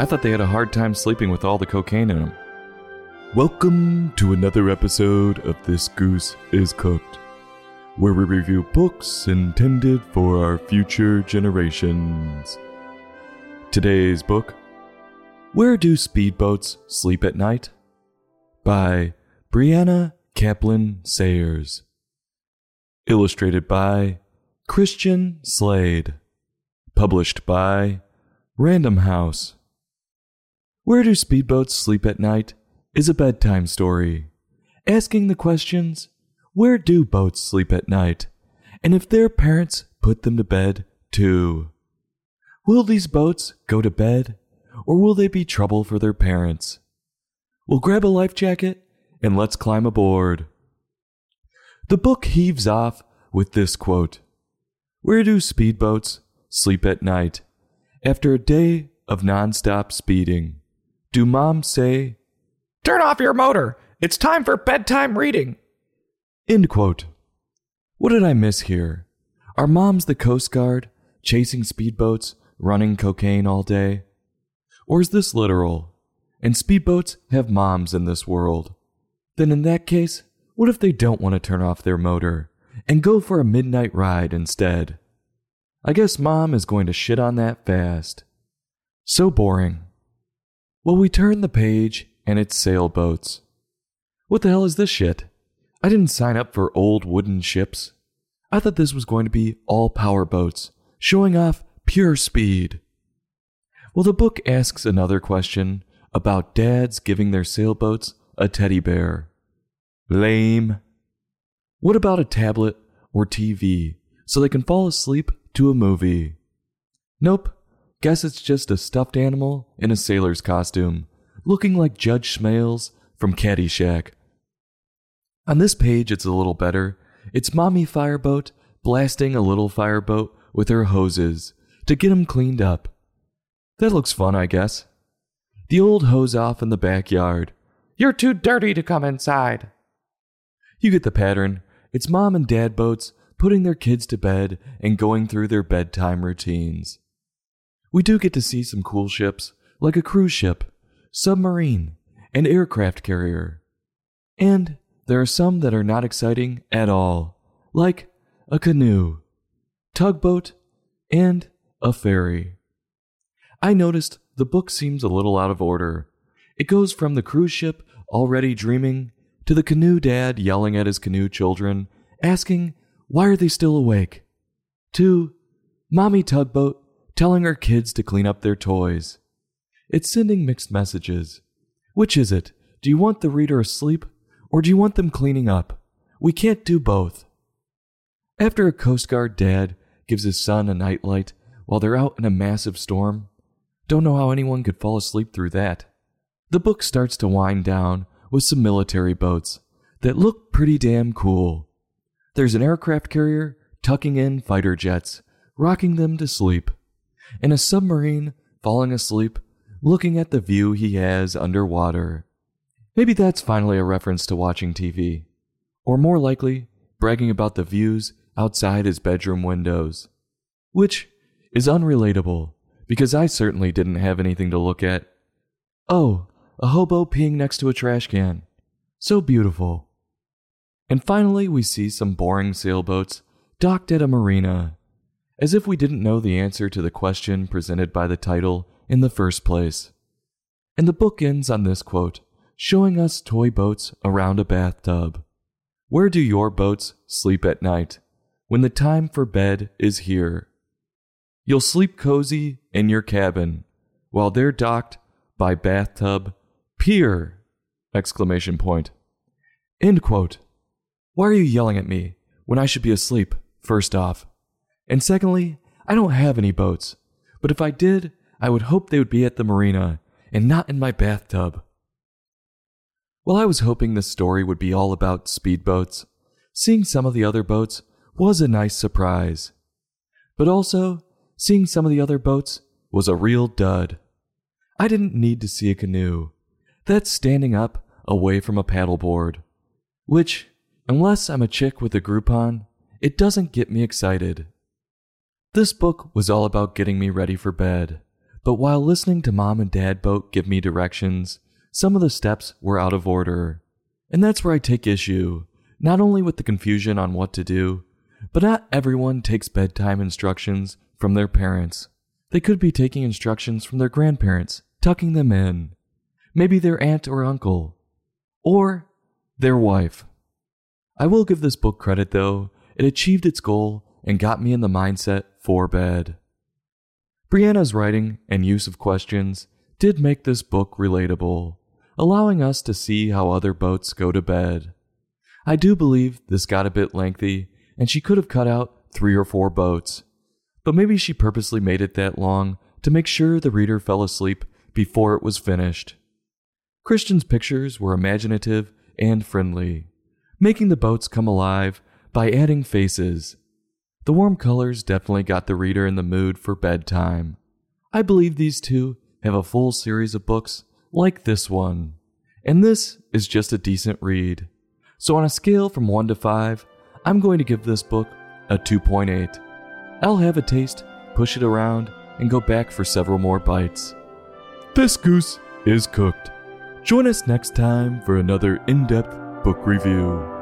I thought they had a hard time sleeping with all the cocaine in them. Welcome to another episode of This Goose is Cooked, where we review books intended for our future generations. Today's book Where Do Speedboats Sleep at Night? by Brianna Caplan Sayres. Illustrated by Christian Slade. Published by Random House. Where Do Speedboats Sleep at Night is a bedtime story, asking the questions where do boats sleep at night? And if their parents put them to bed too? Will these boats go to bed, or will they be trouble for their parents? We'll grab a life jacket and let's climb aboard. The book heaves off with this quote Where do speedboats sleep at night? After a day of nonstop speeding. Do moms say, Turn off your motor. It's time for bedtime reading. End quote. What did I miss here? Are moms the Coast Guard, chasing speedboats, running cocaine all day? Or is this literal? And speedboats have moms in this world. Then in that case, what if they don't want to turn off their motor and go for a midnight ride instead? I guess mom is going to shit on that fast. So boring. Well, we turn the page and it's sailboats. What the hell is this shit? I didn't sign up for old wooden ships. I thought this was going to be all power boats, showing off pure speed. Well, the book asks another question about dads giving their sailboats a teddy bear. Lame. What about a tablet or TV so they can fall asleep to a movie? Nope. Guess it's just a stuffed animal in a sailor's costume, looking like Judge Smails from Caddyshack. On this page, it's a little better. It's Mommy Fireboat blasting a little fireboat with her hoses to get him cleaned up. That looks fun, I guess. The old hose off in the backyard. You're too dirty to come inside. You get the pattern. It's mom and dad boats putting their kids to bed and going through their bedtime routines. We do get to see some cool ships, like a cruise ship, submarine, and aircraft carrier. And there are some that are not exciting at all, like a canoe, tugboat, and a ferry. I noticed the book seems a little out of order. It goes from the cruise ship already dreaming to the canoe dad yelling at his canoe children, asking why are they still awake, to mommy tugboat telling her kids to clean up their toys. It's sending mixed messages. Which is it? Do you want the reader asleep or do you want them cleaning up? We can't do both. After a Coast Guard dad gives his son a nightlight while they're out in a massive storm, don't know how anyone could fall asleep through that. The book starts to wind down with some military boats that look pretty damn cool. There's an aircraft carrier tucking in fighter jets, rocking them to sleep, and a submarine falling asleep looking at the view he has underwater. Maybe that's finally a reference to watching TV. Or more likely, bragging about the views outside his bedroom windows. Which is unrelatable, because I certainly didn't have anything to look at. Oh, a hobo peeing next to a trash can. So beautiful. And finally, we see some boring sailboats docked at a marina, as if we didn't know the answer to the question presented by the title in the first place. And the book ends on this quote, showing us toy boats around a bathtub. Where do your boats sleep at night when the time for bed is here? You'll sleep cozy in your cabin while they're docked by bathtub pier! Exclamation point. End quote. Why are you yelling at me when I should be asleep, first off? And secondly, I don't have any boats, but if I did, I would hope they would be at the marina and not in my bathtub. While I was hoping this story would be all about speedboats, seeing some of the other boats was a nice surprise. But also, seeing some of the other boats was a real dud. I didn't need to see a canoe. That's standing up away from a paddleboard. Which, unless I'm a chick with a Groupon, it doesn't get me excited. This book was all about getting me ready for bed But while listening to Mom and Dad Boat give me directions, some of the steps were out of order. And that's where I take issue, not only with the confusion on what to do, but not everyone takes bedtime instructions from their parents. They could be taking instructions from their grandparents, tucking them in, maybe their aunt or uncle, or their wife. I will give this book credit though, it achieved its goal and got me in the mindset for bed. Brianna's writing and use of questions did make this book relatable, allowing us to see how other boats go to bed. I do believe this got a bit lengthy, and she could have cut out three or four boats, but maybe she purposely made it that long to make sure the reader fell asleep before it was finished. Christian's pictures were imaginative and friendly, making the boats come alive by adding faces. The warm colors definitely got the reader in the mood for bedtime. I believe these two have a full series of books like this one, and this is just a decent read. So, on a scale from 1 to 5, I'm going to give this book a 2.8. I'll have a taste, push it around, and go back for several more bites. This goose is cooked. Join us next time for another in depth book review.